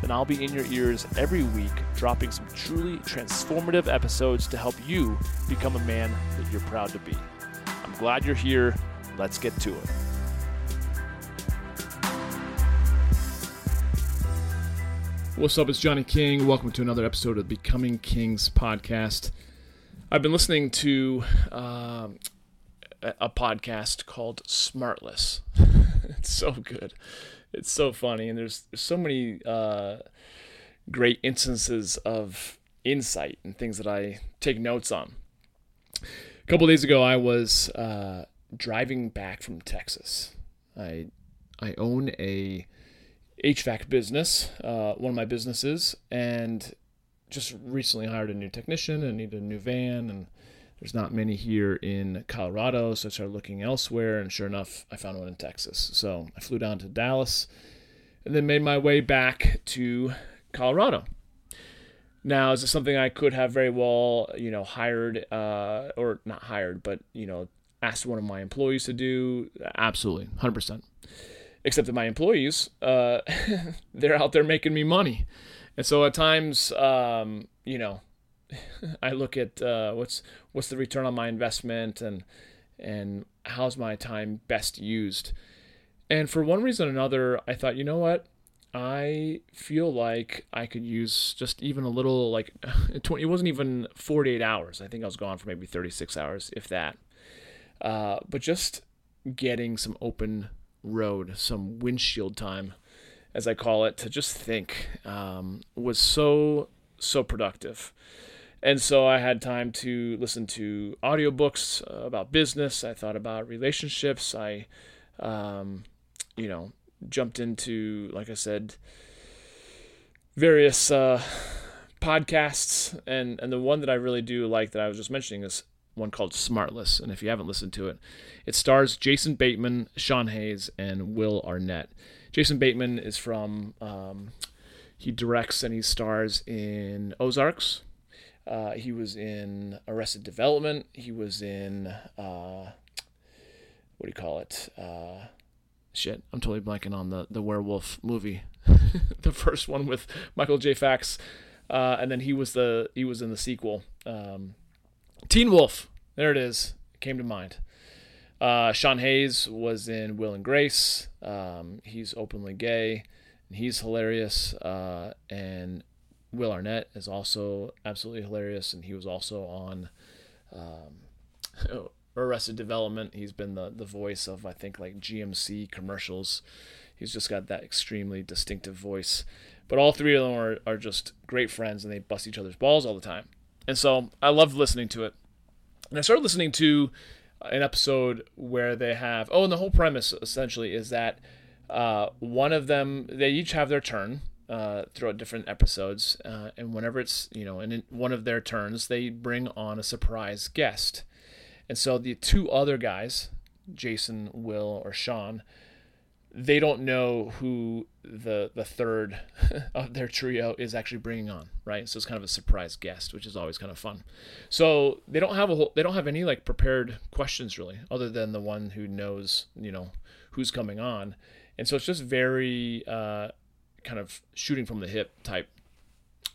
then I'll be in your ears every week, dropping some truly transformative episodes to help you become a man that you're proud to be. I'm glad you're here. Let's get to it. What's up? It's Johnny King. Welcome to another episode of Becoming Kings podcast. I've been listening to uh, a podcast called Smartless. it's so good it's so funny, and there's, so many uh, great instances of insight and things that I take notes on. A couple days ago, I was uh, driving back from Texas. I I own a HVAC business, uh, one of my businesses, and just recently hired a new technician and needed a new van and there's not many here in Colorado, so I started looking elsewhere, and sure enough, I found one in Texas. So I flew down to Dallas and then made my way back to Colorado. Now, is this something I could have very well, you know, hired, uh, or not hired, but, you know, asked one of my employees to do? Absolutely, 100%. Except that my employees, uh, they're out there making me money. And so at times, um, you know, I look at uh, what's what's the return on my investment and and how's my time best used. And for one reason or another, I thought, you know what? I feel like I could use just even a little like 20, it wasn't even 48 hours. I think I was gone for maybe 36 hours, if that. Uh, but just getting some open road, some windshield time, as I call it, to just think um, was so so productive. And so I had time to listen to audiobooks uh, about business. I thought about relationships. I, um, you know, jumped into, like I said, various uh, podcasts. And, and the one that I really do like that I was just mentioning is one called Smartless. And if you haven't listened to it, it stars Jason Bateman, Sean Hayes, and Will Arnett. Jason Bateman is from, um, he directs and he stars in Ozarks uh, he was in Arrested Development. He was in uh, what do you call it? Uh, shit, I'm totally blanking on the the werewolf movie, the first one with Michael J. Fox, uh, and then he was the he was in the sequel, um, Teen Wolf. There it is. It came to mind. Uh, Sean Hayes was in Will and Grace. Um, he's openly gay, he's hilarious. Uh, and Will Arnett is also absolutely hilarious, and he was also on um, Arrested Development. He's been the the voice of I think like GMC commercials. He's just got that extremely distinctive voice. But all three of them are, are just great friends, and they bust each other's balls all the time. And so I loved listening to it. And I started listening to an episode where they have oh, and the whole premise essentially is that uh, one of them they each have their turn uh, throughout different episodes, uh, and whenever it's you know in one of their turns, they bring on a surprise guest, and so the two other guys, Jason, Will, or Sean, they don't know who the the third of their trio is actually bringing on, right? So it's kind of a surprise guest, which is always kind of fun. So they don't have a whole, they don't have any like prepared questions really, other than the one who knows, you know, who's coming on, and so it's just very. Uh, kind of shooting from the hip type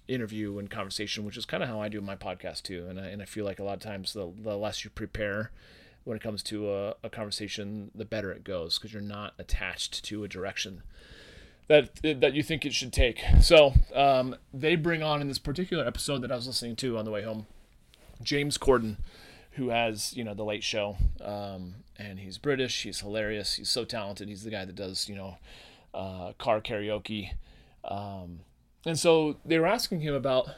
interview and conversation, which is kind of how I do my podcast too. And I, and I feel like a lot of times the, the less you prepare when it comes to a, a conversation, the better it goes because you're not attached to a direction that that you think it should take. So um, they bring on in this particular episode that I was listening to on the way home, James Corden, who has you know the Late Show, um, and he's British. He's hilarious. He's so talented. He's the guy that does you know uh, car karaoke. Um, and so they were asking him about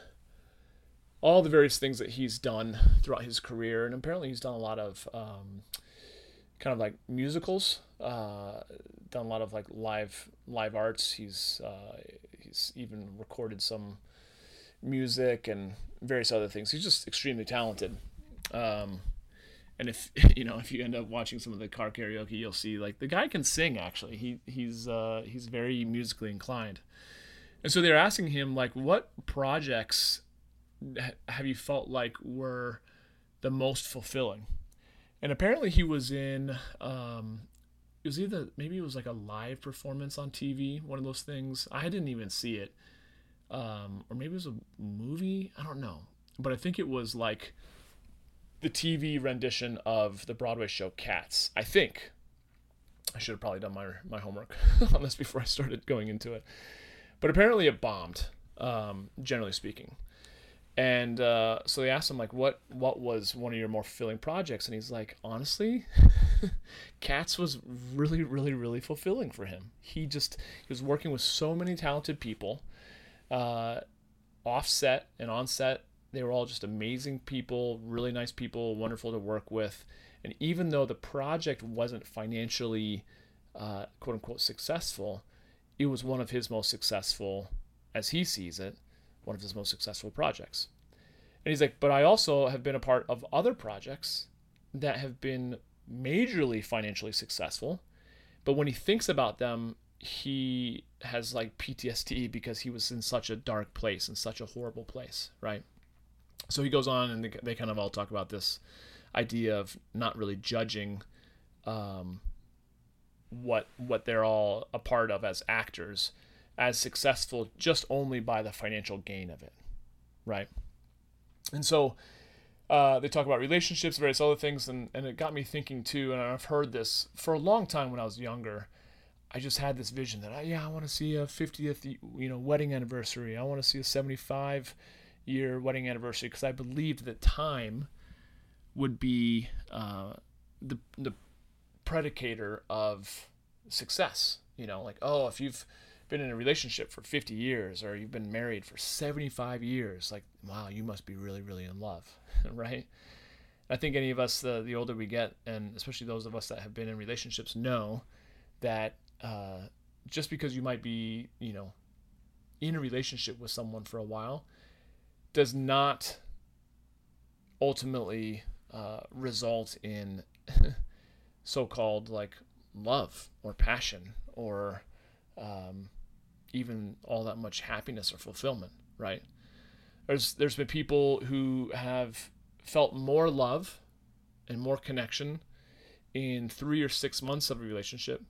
all the various things that he's done throughout his career. And apparently he's done a lot of um, kind of like musicals, uh, done a lot of like live live arts. He's uh, he's even recorded some music and various other things. He's just extremely talented. Um, and if you know if you end up watching some of the car karaoke, you'll see like the guy can sing. Actually, he he's uh, he's very musically inclined. And so they're asking him like, what projects have you felt like were the most fulfilling? And apparently he was in um, it was either maybe it was like a live performance on TV, one of those things. I didn't even see it, um, or maybe it was a movie. I don't know, but I think it was like the TV rendition of the Broadway show Cats. I think I should have probably done my my homework on this before I started going into it, but apparently it bombed. Um, generally speaking, and uh, so they asked him like, "What what was one of your more fulfilling projects?" And he's like, "Honestly, Cats was really, really, really fulfilling for him. He just he was working with so many talented people, uh, offset and on set. They were all just amazing people, really nice people, wonderful to work with. And even though the project wasn't financially, uh, quote unquote, successful, it was one of his most successful, as he sees it." one of his most successful projects. And he's like, but I also have been a part of other projects that have been majorly financially successful. But when he thinks about them, he has like PTSD because he was in such a dark place, in such a horrible place, right? So he goes on and they kind of all talk about this idea of not really judging um, what what they're all a part of as actors as successful just only by the financial gain of it, right? And so uh, they talk about relationships, various other things, and, and it got me thinking too. And I've heard this for a long time when I was younger. I just had this vision that, oh, yeah, I want to see a 50th, you know, wedding anniversary. I want to see a 75 year wedding anniversary because I believed that time would be uh, the the predicator of success. You know, like oh, if you've been in a relationship for 50 years or you've been married for 75 years like wow you must be really really in love right i think any of us the, the older we get and especially those of us that have been in relationships know that uh, just because you might be you know in a relationship with someone for a while does not ultimately uh, result in so-called like love or passion or um, even all that much happiness or fulfillment, right? There's there's been people who have felt more love and more connection in three or six months of a relationship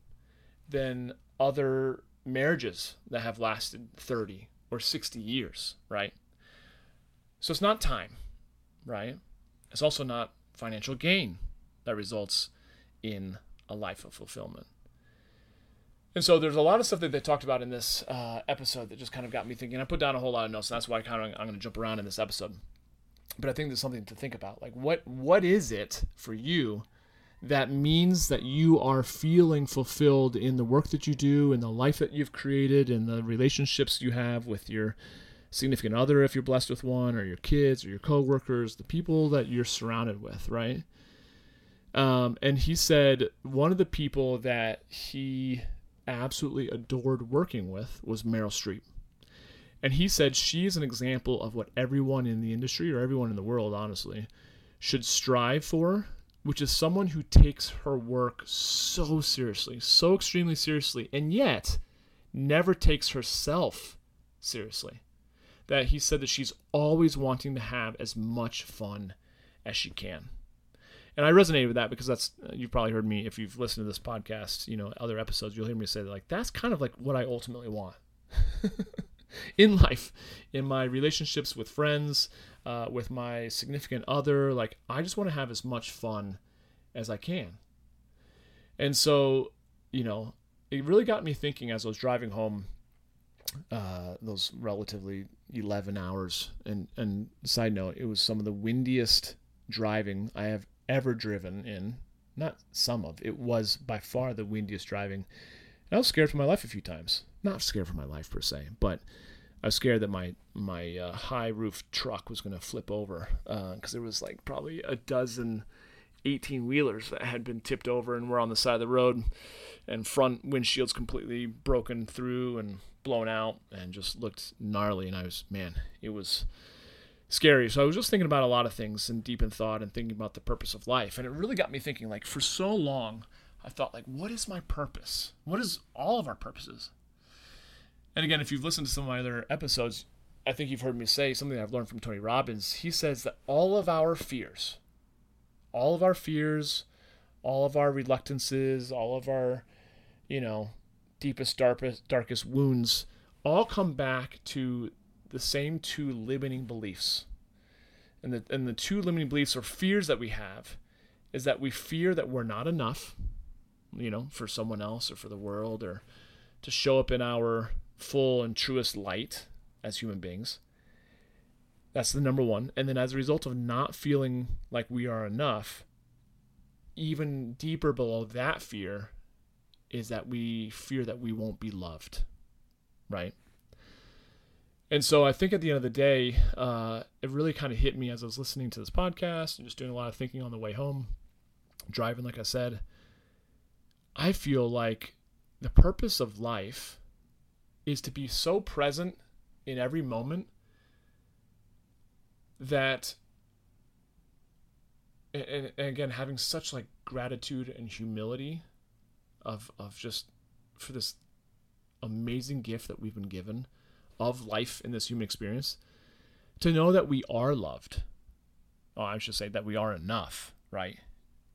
than other marriages that have lasted 30 or 60 years, right? So it's not time, right? It's also not financial gain that results in a life of fulfillment. And so there's a lot of stuff that they talked about in this uh, episode that just kind of got me thinking. I put down a whole lot of notes, and that's why I kind of I'm going to jump around in this episode. But I think there's something to think about. Like, what what is it for you that means that you are feeling fulfilled in the work that you do, in the life that you've created, in the relationships you have with your significant other, if you're blessed with one, or your kids, or your coworkers, the people that you're surrounded with, right? Um, and he said one of the people that he absolutely adored working with was Meryl Streep. And he said she is an example of what everyone in the industry, or everyone in the world, honestly, should strive for, which is someone who takes her work so seriously, so extremely seriously, and yet never takes herself seriously. That he said that she's always wanting to have as much fun as she can and I resonated with that because that's you've probably heard me if you've listened to this podcast, you know, other episodes, you'll hear me say that, like that's kind of like what I ultimately want in life, in my relationships with friends, uh, with my significant other. Like I just want to have as much fun as I can, and so you know, it really got me thinking as I was driving home. Uh, those relatively 11 hours and and side note it was some of the windiest driving I have ever driven in. Not some of. It was by far the windiest driving. And I was scared for my life a few times. Not scared for my life per se, but I was scared that my my uh, high roof truck was going to flip over because uh, there was like probably a dozen 18 wheelers that had been tipped over and were on the side of the road, and front windshields completely broken through and blown out and just looked gnarly. And I was, man, it was scary. So I was just thinking about a lot of things and deep in thought and thinking about the purpose of life. And it really got me thinking, like, for so long, I thought, like, what is my purpose? What is all of our purposes? And again, if you've listened to some of my other episodes, I think you've heard me say something I've learned from Tony Robbins. He says that all of our fears, all of our fears, all of our reluctances, all of our, you know, deepest, darkest, darkest wounds all come back to the same two limiting beliefs. And the, and the two limiting beliefs or fears that we have is that we fear that we're not enough, you know, for someone else or for the world or to show up in our full and truest light as human beings. That's the number one. And then as a result of not feeling like we are enough, even deeper below that fear is that we fear that we won't be loved, right? And so I think at the end of the day, uh, it really kind of hit me as I was listening to this podcast and just doing a lot of thinking on the way home, driving, like I said. I feel like the purpose of life is to be so present in every moment that and, and again having such like gratitude and humility of of just for this amazing gift that we've been given of life in this human experience to know that we are loved. Oh i should say that we are enough right?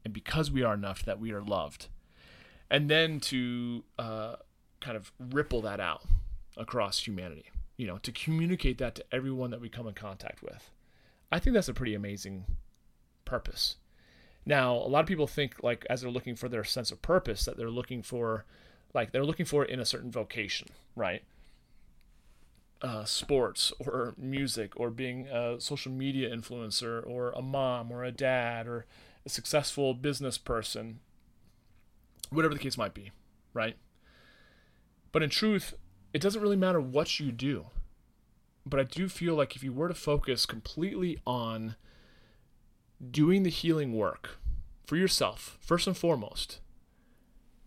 And because we are enough that we are loved. And then to uh, kind of ripple that out across humanity you know to communicate that to everyone that we come in contact with. I think that's a pretty amazing purpose now, a lot of people think like as they're looking for their sense of purpose that they're looking for like they're looking for it in a certain vocation, right? Uh, sports or music or being a social media influencer or a mom or a dad or a successful business person, whatever the case might be, right? But in truth, it doesn't really matter what you do. But I do feel like if you were to focus completely on doing the healing work for yourself, first and foremost,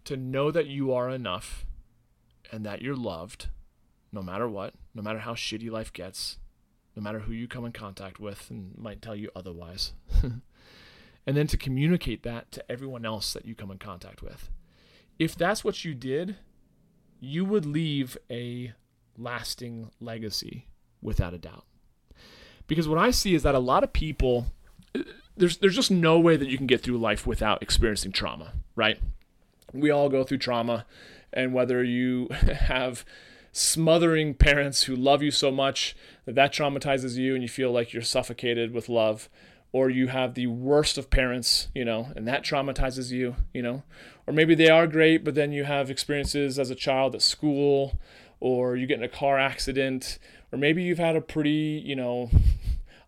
to know that you are enough and that you're loved no matter what, no matter how shitty life gets, no matter who you come in contact with and might tell you otherwise. and then to communicate that to everyone else that you come in contact with. If that's what you did, you would leave a lasting legacy without a doubt. Because what I see is that a lot of people there's there's just no way that you can get through life without experiencing trauma, right? We all go through trauma, and whether you have smothering parents who love you so much that that traumatizes you and you feel like you're suffocated with love, or you have the worst of parents, you know, and that traumatizes you, you know, or maybe they are great, but then you have experiences as a child at school, or you get in a car accident, or maybe you've had a pretty, you know,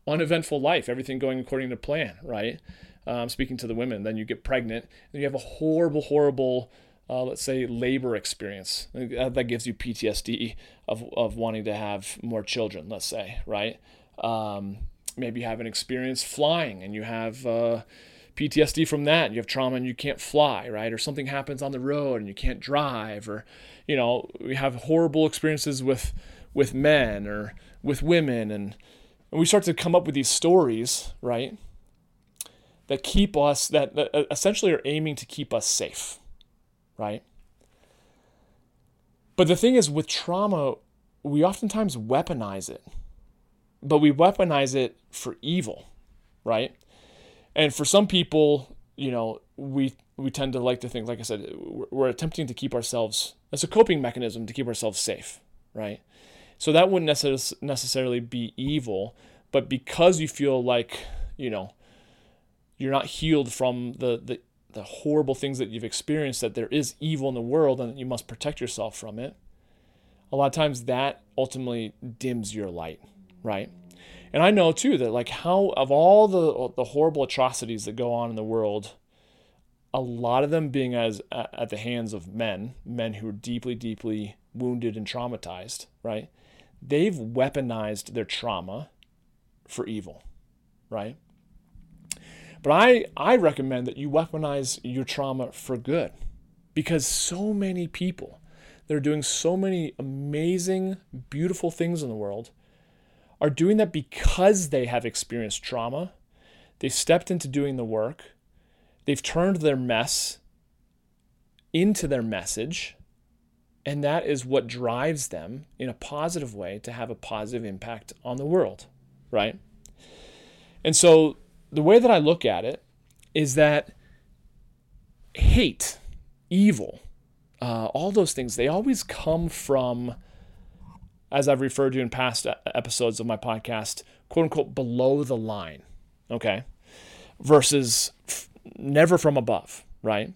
uneventful life, everything going according to plan, right? Um, speaking to the women, then you get pregnant, and you have a horrible, horrible, uh, let's say, labor experience that gives you PTSD of, of wanting to have more children, let's say, right? Um, maybe you have an experience flying and you have uh, PTSD from that. You have trauma and you can't fly, right? Or something happens on the road and you can't drive, or you know, we have horrible experiences with with men or with women and and we start to come up with these stories, right? That keep us, that, that uh, essentially are aiming to keep us safe, right? But the thing is, with trauma, we oftentimes weaponize it, but we weaponize it for evil, right? And for some people, you know, we we tend to like to think, like I said, we're attempting to keep ourselves as a coping mechanism to keep ourselves safe, right? So that wouldn't necess- necessarily be evil, but because you feel like, you know, you're not healed from the, the, the horrible things that you've experienced, that there is evil in the world and you must protect yourself from it, a lot of times that ultimately dims your light, right? And I know too that like how of all the the horrible atrocities that go on in the world, a lot of them being as at the hands of men, men who are deeply, deeply wounded and traumatized, right? They've weaponized their trauma for evil, right? But I, I recommend that you weaponize your trauma for good because so many people that are doing so many amazing, beautiful things in the world are doing that because they have experienced trauma. They've stepped into doing the work. They've turned their mess into their message. And that is what drives them in a positive way to have a positive impact on the world, right? And so the way that I look at it is that hate, evil, uh, all those things, they always come from, as I've referred to in past episodes of my podcast, quote unquote, below the line, okay? Versus f- never from above, right?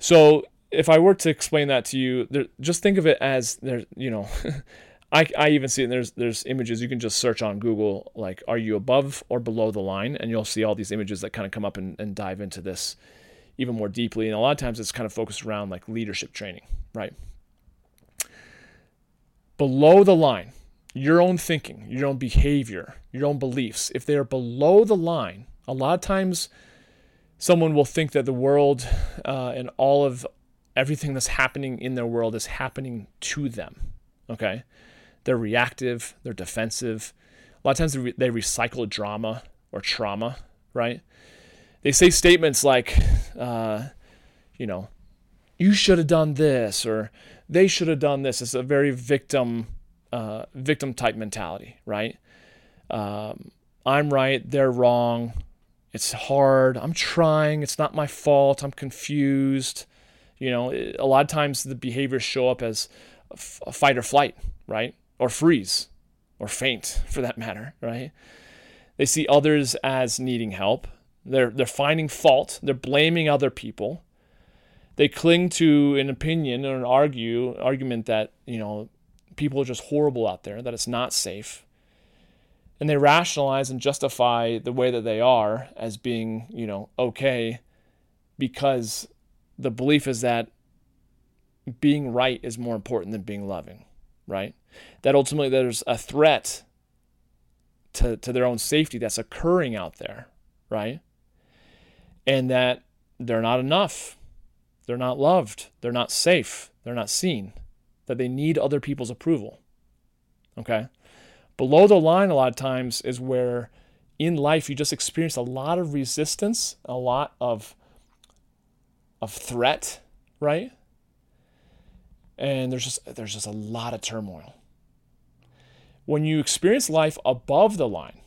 So if I were to explain that to you, there, just think of it as there, you know, I, I even see it. There's there's images you can just search on Google like are you above or below the line, and you'll see all these images that kind of come up and, and dive into this even more deeply. And a lot of times it's kind of focused around like leadership training, right? Below the line, your own thinking, your own behavior, your own beliefs, if they are below the line, a lot of times someone will think that the world uh, and all of everything that's happening in their world is happening to them. Okay? They're reactive, they're defensive. A lot of times they, re- they recycle drama or trauma, right? They say statements like, uh, you know, you should have done this or they should have done this. It's a very victim, uh, victim type mentality, right? Um, I'm right, they're wrong. It's hard. I'm trying. It's not my fault. I'm confused. You know, a lot of times the behaviors show up as a fight or flight, right? Or freeze or faint for that matter, right? They see others as needing help. They're, they're finding fault. They're blaming other people. They cling to an opinion or an argue argument that, you know, people are just horrible out there, that it's not safe and they rationalize and justify the way that they are as being, you know, okay because the belief is that being right is more important than being loving, right? That ultimately there's a threat to, to their own safety that's occurring out there, right? And that they're not enough. They're not loved. They're not safe. They're not seen. That they need other people's approval. Okay? Below the line, a lot of times, is where in life you just experience a lot of resistance, a lot of, of threat, right? And there's just there's just a lot of turmoil. When you experience life above the line,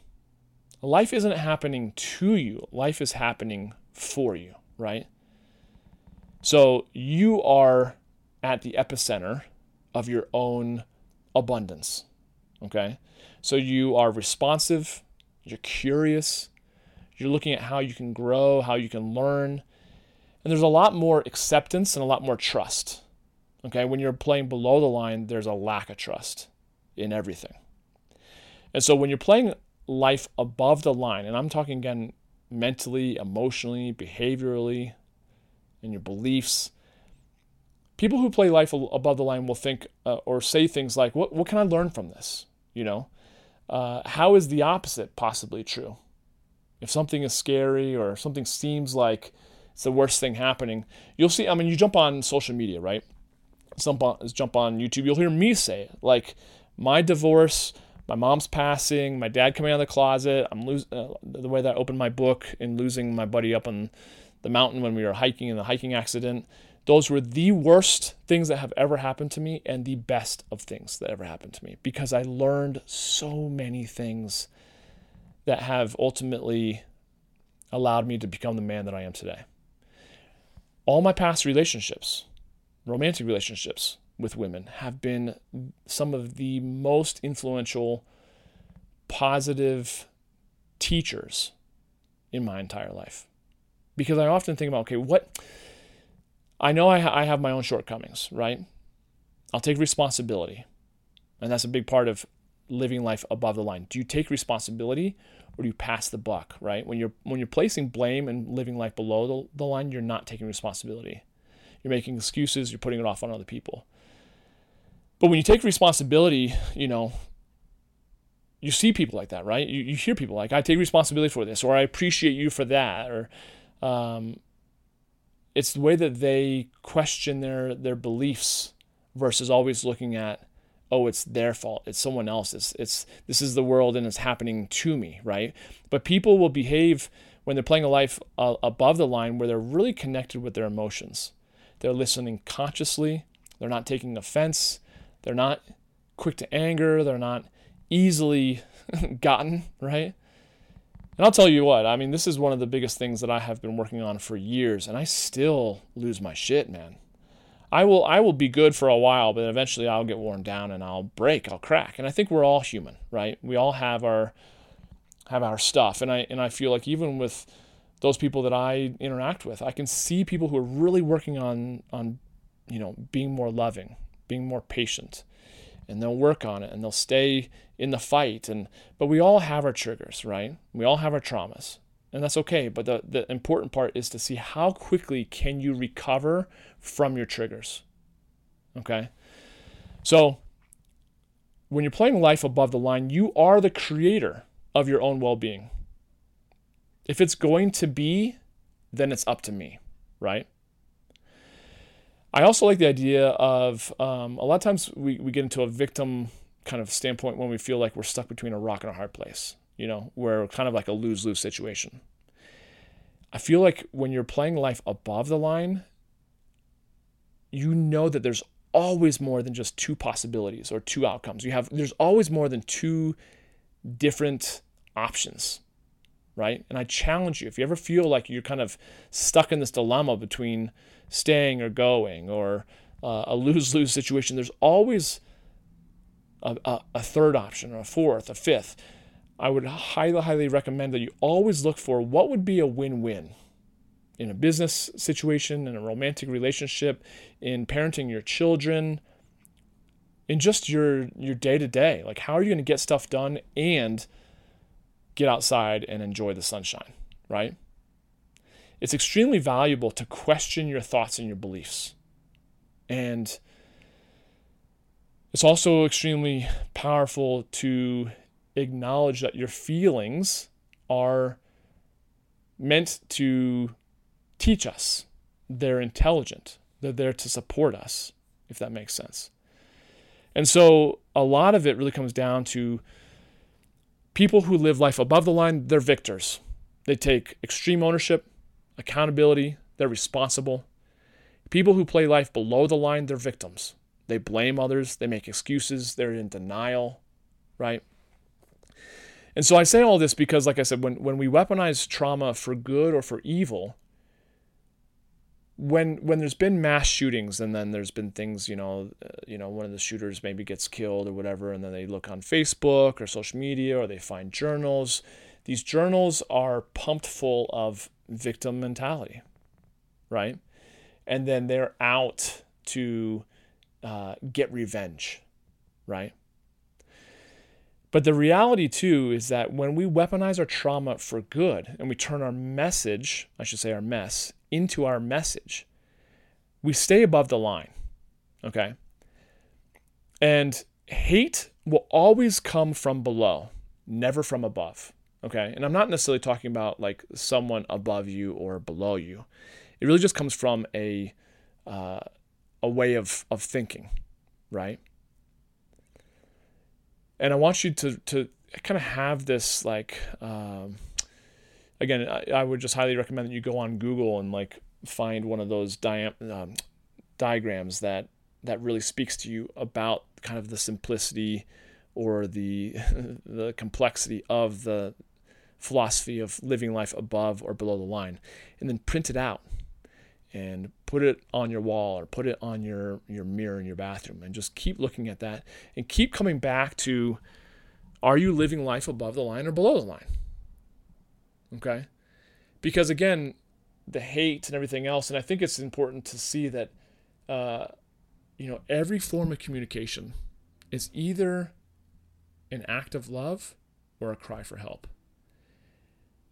life isn't happening to you, life is happening for you, right? So you are at the epicenter of your own abundance. Okay? So you are responsive, you're curious, you're looking at how you can grow, how you can learn. And there's a lot more acceptance and a lot more trust. Okay? When you're playing below the line, there's a lack of trust in everything. And so when you're playing life above the line, and I'm talking again mentally, emotionally, behaviorally, and your beliefs, people who play life above the line will think uh, or say things like, what, what can I learn from this? You know, uh, how is the opposite possibly true? If something is scary or something seems like it's the worst thing happening, you'll see. I mean, you jump on social media, right? Jump on, jump on YouTube. You'll hear me say like my divorce, my mom's passing, my dad coming out of the closet. I'm losing uh, the way that I opened my book and losing my buddy up on the mountain when we were hiking in the hiking accident. Those were the worst things that have ever happened to me and the best of things that ever happened to me because I learned so many things that have ultimately allowed me to become the man that I am today. All my past relationships, romantic relationships with women, have been some of the most influential, positive teachers in my entire life. Because I often think about, okay, what I know I, ha- I have my own shortcomings, right? I'll take responsibility. And that's a big part of living life above the line. Do you take responsibility or do you pass the buck, right? When you're when you're placing blame and living life below the, the line, you're not taking responsibility. You're making excuses, you're putting it off on other people. But when you take responsibility, you know, you see people like that, right? You, you hear people like, I take responsibility for this, or I appreciate you for that, or um, it's the way that they question their their beliefs versus always looking at oh it's their fault it's someone else's it's this is the world and it's happening to me right? But people will behave when they're playing a life uh, above the line where they're really connected with their emotions. They're listening consciously they're not taking offense they're not quick to anger they're not easily gotten right? And I'll tell you what, I mean, this is one of the biggest things that I have been working on for years, and I still lose my shit, man. I will I will be good for a while, but eventually I'll get worn down and I'll break, I'll crack. And I think we're all human, right? We all have our have our stuff. And I and I feel like even with those people that I interact with, I can see people who are really working on on you know, being more loving, being more patient, and they'll work on it and they'll stay in the fight and but we all have our triggers right we all have our traumas and that's okay but the, the important part is to see how quickly can you recover from your triggers okay? So when you're playing life above the line you are the creator of your own well-being. If it's going to be then it's up to me right? I also like the idea of um, a lot of times we, we get into a victim kind of standpoint when we feel like we're stuck between a rock and a hard place, you know, we're kind of like a lose lose situation. I feel like when you're playing life above the line, you know that there's always more than just two possibilities or two outcomes. You have there's always more than two different options, right? And I challenge you if you ever feel like you're kind of stuck in this dilemma between staying or going or uh, a lose lose situation, there's always a, a, a third option or a fourth, a fifth. I would highly, highly recommend that you always look for what would be a win win in a business situation, in a romantic relationship, in parenting your children, in just your your day to day. Like how are you going to get stuff done and get outside and enjoy the sunshine, right? it's extremely valuable to question your thoughts and your beliefs. And it's also extremely powerful to acknowledge that your feelings are meant to teach us. They're intelligent. They're there to support us, if that makes sense. And so a lot of it really comes down to people who live life above the line, they're victors. They take extreme ownership, accountability, they're responsible. People who play life below the line, they're victims. They blame others, they make excuses, they're in denial, right? And so I say all this because, like I said, when, when we weaponize trauma for good or for evil, when when there's been mass shootings and then there's been things, you know, uh, you know, one of the shooters maybe gets killed or whatever, and then they look on Facebook or social media or they find journals. These journals are pumped full of victim mentality, right? And then they're out to uh, get revenge, right? But the reality, too, is that when we weaponize our trauma for good and we turn our message, I should say our mess, into our message, we stay above the line, okay? And hate will always come from below, never from above. Okay. And I'm not necessarily talking about like someone above you or below you. It really just comes from a, uh, a way of, of thinking, right? And I want you to, to kind of have this like, um, again, I, I, would just highly recommend that you go on Google and like find one of those um, diagrams that, that really speaks to you about kind of the simplicity or the the complexity of the philosophy of living life above or below the line, and then print it out and put it on your wall or put it on your, your mirror in your bathroom and just keep looking at that and keep coming back to are you living life above the line or below the line? Okay? Because again, the hate and everything else, and I think it's important to see that, uh, you know, every form of communication is either an act of love or a cry for help.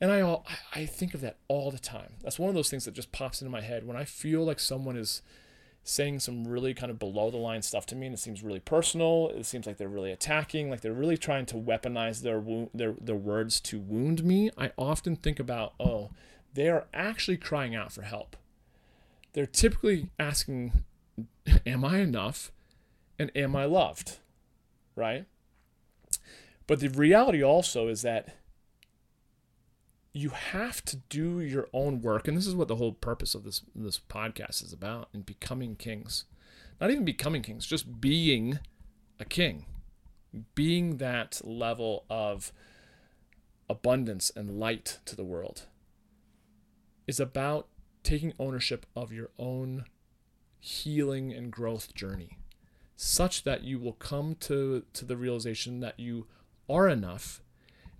And I, all I think of that all the time. That's one of those things that just pops into my head when I feel like someone is saying some really kind of below the line stuff to me and it seems really personal. It seems like they're really attacking, like they're really trying to weaponize their their their words to wound me. I often think about, oh, they are actually crying out for help. they're typically asking, Am I enough? And am I loved? Right? But the reality also is that you have to do your own work. And this is what the whole purpose of this, this podcast is about in becoming kings. Not even becoming kings, just being a king, being that level of abundance and light to the world is about taking ownership of your own healing and growth journey such that you will come to, to the realization that you are enough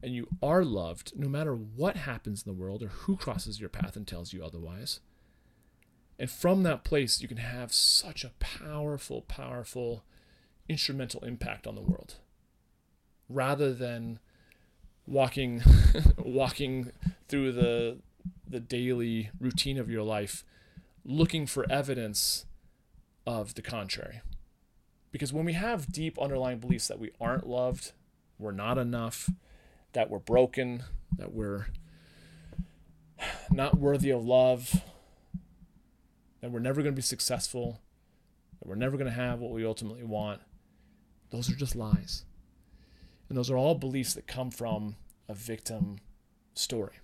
and you are loved no matter what happens in the world or who crosses your path and tells you otherwise. And from that place, you can have such a powerful, powerful instrumental impact on the world rather than walking walking through the the daily routine of your life looking for evidence of the contrary. Because when we have deep underlying beliefs that we aren't loved, we're not enough, that we're broken, that we're not worthy of love, that we're never going to be successful, that we're never going to have what we ultimately want, those are just lies. And those are all beliefs that come from a victim story.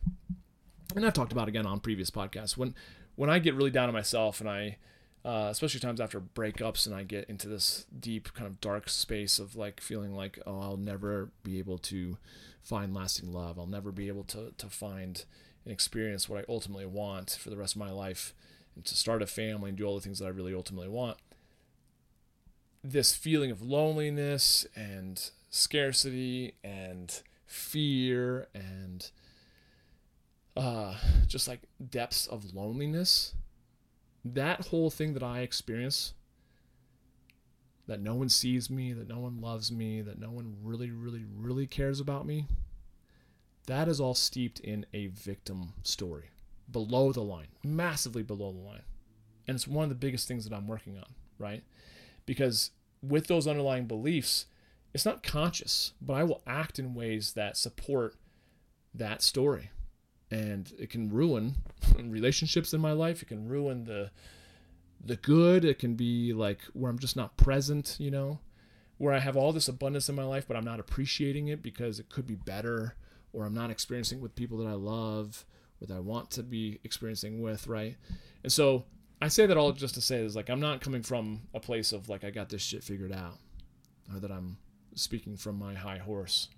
And I've talked about again on previous podcasts. When when I get really down on myself and I uh, especially times after breakups and I get into this deep kind of dark space of like feeling like oh I'll never be able to find lasting love. I'll never be able to to find and experience what I ultimately want for the rest of my life and to start a family and do all the things that I really ultimately want. This feeling of loneliness and scarcity and fear and uh, just like depths of loneliness. That whole thing that I experience, that no one sees me, that no one loves me, that no one really, really, really cares about me, that is all steeped in a victim story below the line, massively below the line. And it's one of the biggest things that I'm working on, right? Because with those underlying beliefs, it's not conscious, but I will act in ways that support that story. And it can ruin relationships in my life. It can ruin the the good. It can be like where I'm just not present, you know, where I have all this abundance in my life, but I'm not appreciating it because it could be better, or I'm not experiencing with people that I love or that I want to be experiencing with, right? And so I say that all just to say is like I'm not coming from a place of like I got this shit figured out, or that I'm speaking from my high horse.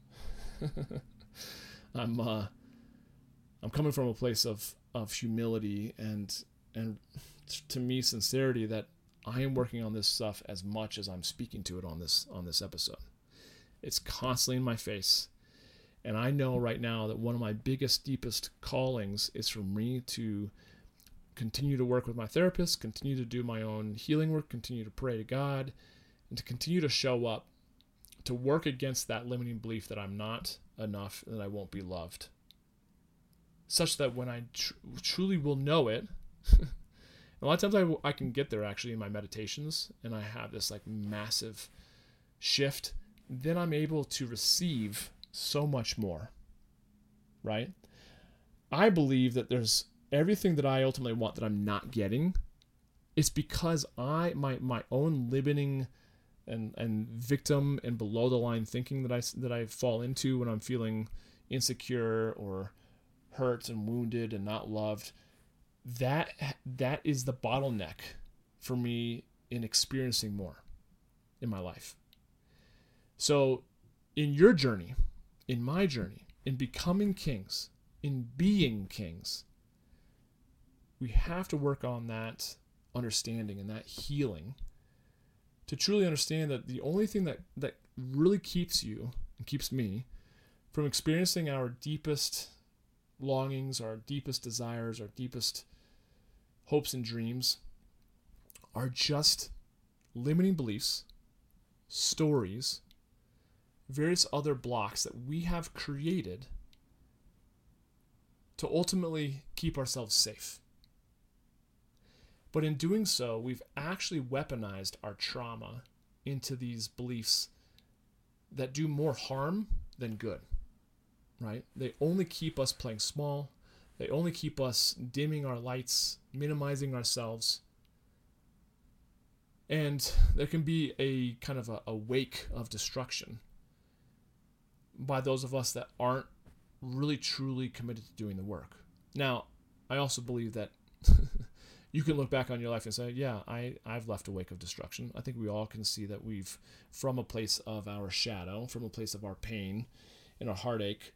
I'm uh, I'm coming from a place of of humility and and to me sincerity that I am working on this stuff as much as I'm speaking to it on this on this episode. It's constantly in my face. And I know right now that one of my biggest, deepest callings is for me to continue to work with my therapist, continue to do my own healing work, continue to pray to God, and to continue to show up to work against that limiting belief that I'm not enough that I won't be loved. Such that when I tr- truly will know it, a lot of times I, w- I can get there actually in my meditations and I have this like massive shift, then I'm able to receive so much more. Right? I believe that there's everything that I ultimately want that I'm not getting. It's because I my my own limiting and and victim and below the line thinking that I that I fall into when I'm feeling insecure or hurt and wounded and not loved that that is the bottleneck for me in experiencing more in my life. So in your journey in my journey in becoming kings in being kings we have to work on that understanding and that healing to truly understand that the only thing that, that really keeps you and keeps me from experiencing our deepest longings, our deepest desires, our deepest hopes and dreams are just limiting beliefs, stories, various other blocks that we have created to ultimately keep ourselves safe. But in doing so, we've actually weaponized our trauma into these beliefs that do more harm than good, right? They only keep us playing small, They only keep us dimming our lights, minimizing ourselves. And there can be a kind of a, a wake of destruction by those of us that aren't really truly committed to doing the work. Now, I also believe that you can look back on your life and say, yeah, I, I've left a wake of destruction. I think we all can see that we've, from a place of our shadow, from a place of our pain and our heartache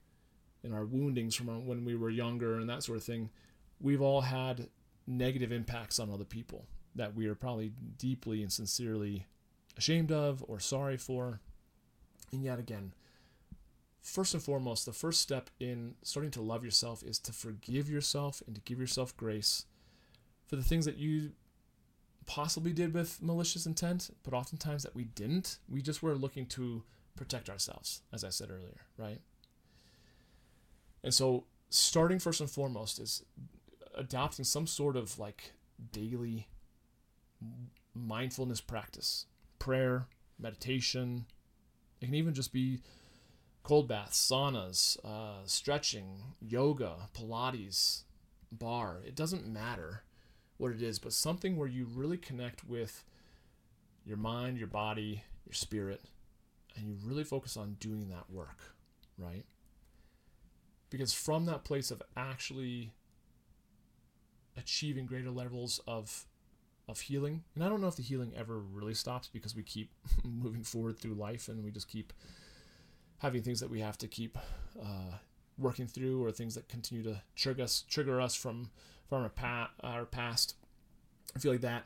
and our woundings from when we were younger and that sort of thing, we've all had negative impacts on other people that we are probably deeply and sincerely ashamed of or sorry for. And yet again, first and foremost, the first step in starting to love yourself is to forgive yourself and to give yourself grace for the things that you possibly did with malicious intent, but oftentimes that we didn't. We just were looking to protect ourselves, as I said earlier, right? And so, starting first and foremost is adopting some sort of like daily mindfulness practice, prayer, meditation. It can even just be cold baths, saunas, uh, stretching, yoga, Pilates, barre. It doesn't matter what it is, but something where you really connect with your mind, your body, your spirit, and you really focus on doing that work, right? Because from that place of actually achieving greater levels of of healing, and I don't know if the healing ever really stops because we keep moving forward through life and we just keep having things that we have to keep uh, working through or things that continue to trigger us trigger us from from our, pa- our past. I feel like that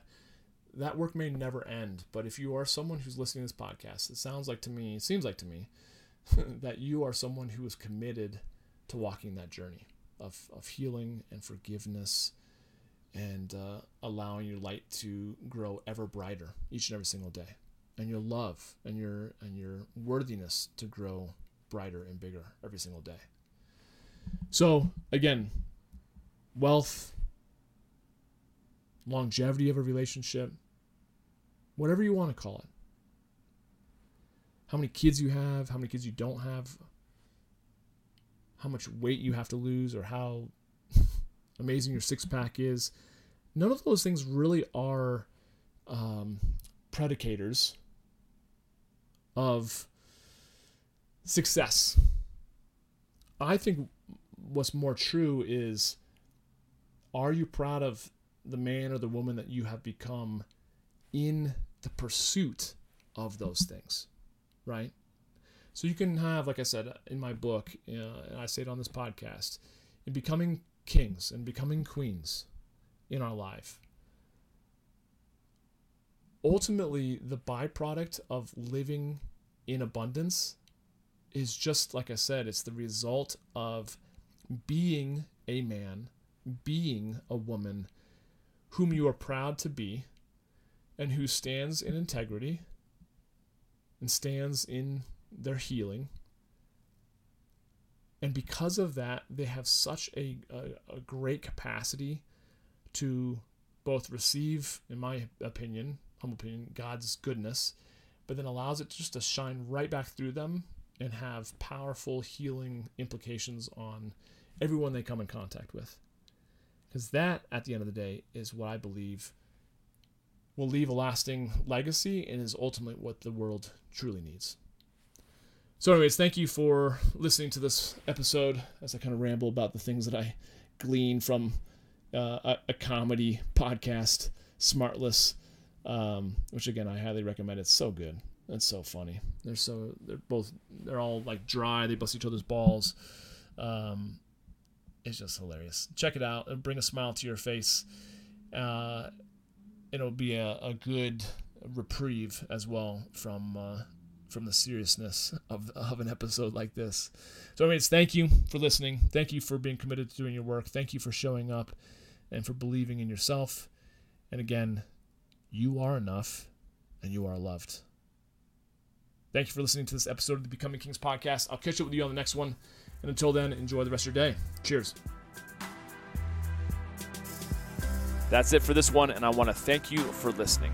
that work may never end. But if you are someone who's listening to this podcast, it sounds like to me, seems like to me, that you are someone who is committed to walking that journey of, of healing and forgiveness and uh, allowing your light to grow ever brighter each and every single day. And your love and your and your worthiness to grow brighter and bigger every single day. So again wealth longevity of a relationship whatever you want to call it. How many kids you have how many kids you don't have how much weight you have to lose or how amazing your six pack is none of those things really are um, predicators of success. I think what's more true is are you proud of the man or the woman that you have become in the pursuit of those things, right? So you can have, like I said in my book, uh, and I say it on this podcast, in becoming kings and becoming queens in our life. Ultimately, the byproduct of living in abundance is just like I said, it's the result of being a man, being a woman whom you are proud to be, and who stands in integrity and stands in their healing. And because of that, they have such a, a, a great capacity to both receive, in my opinion, humble opinion, God's goodness but then allows it just to shine right back through them and have powerful healing implications on everyone they come in contact with. Because that, at the end of the day, is what I believe will leave a lasting legacy and is ultimately what the world truly needs. So, anyways, thank you for listening to this episode as I kind of ramble about the things that I glean from uh, a, a comedy podcast, Smartless um, which again I highly recommend. It's so good. It's so funny. They're so they're both they're all like dry. They bust each other's balls. Um, it's just hilarious. Check it out. It'll bring a smile to your face. Uh, it'll be a, a good reprieve as well from uh, from the seriousness of, of an episode like this. So, anyways, thank you for listening. Thank you for being committed to doing your work. Thank you for showing up and for believing in yourself. And again, you are enough and you are loved. Thank you for listening to this episode of the Becoming Kings podcast. I'll catch up with you on the next one. And until then, enjoy the rest of your day. Cheers. That's it for this one, and I want to thank you for listening.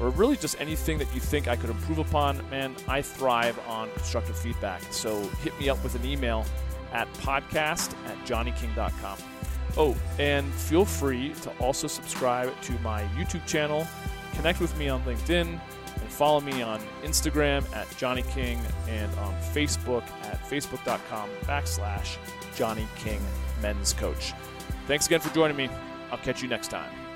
or really just anything that you think I could improve upon, man, I thrive on constructive feedback. So hit me up with an email at podcast at johnnyking.com. Oh, and feel free to also subscribe to my YouTube channel, connect with me on LinkedIn, and follow me on Instagram at Johnny King and on Facebook at facebook.com backslash Johnny King Men's Coach. Thanks again for joining me. I'll catch you next time.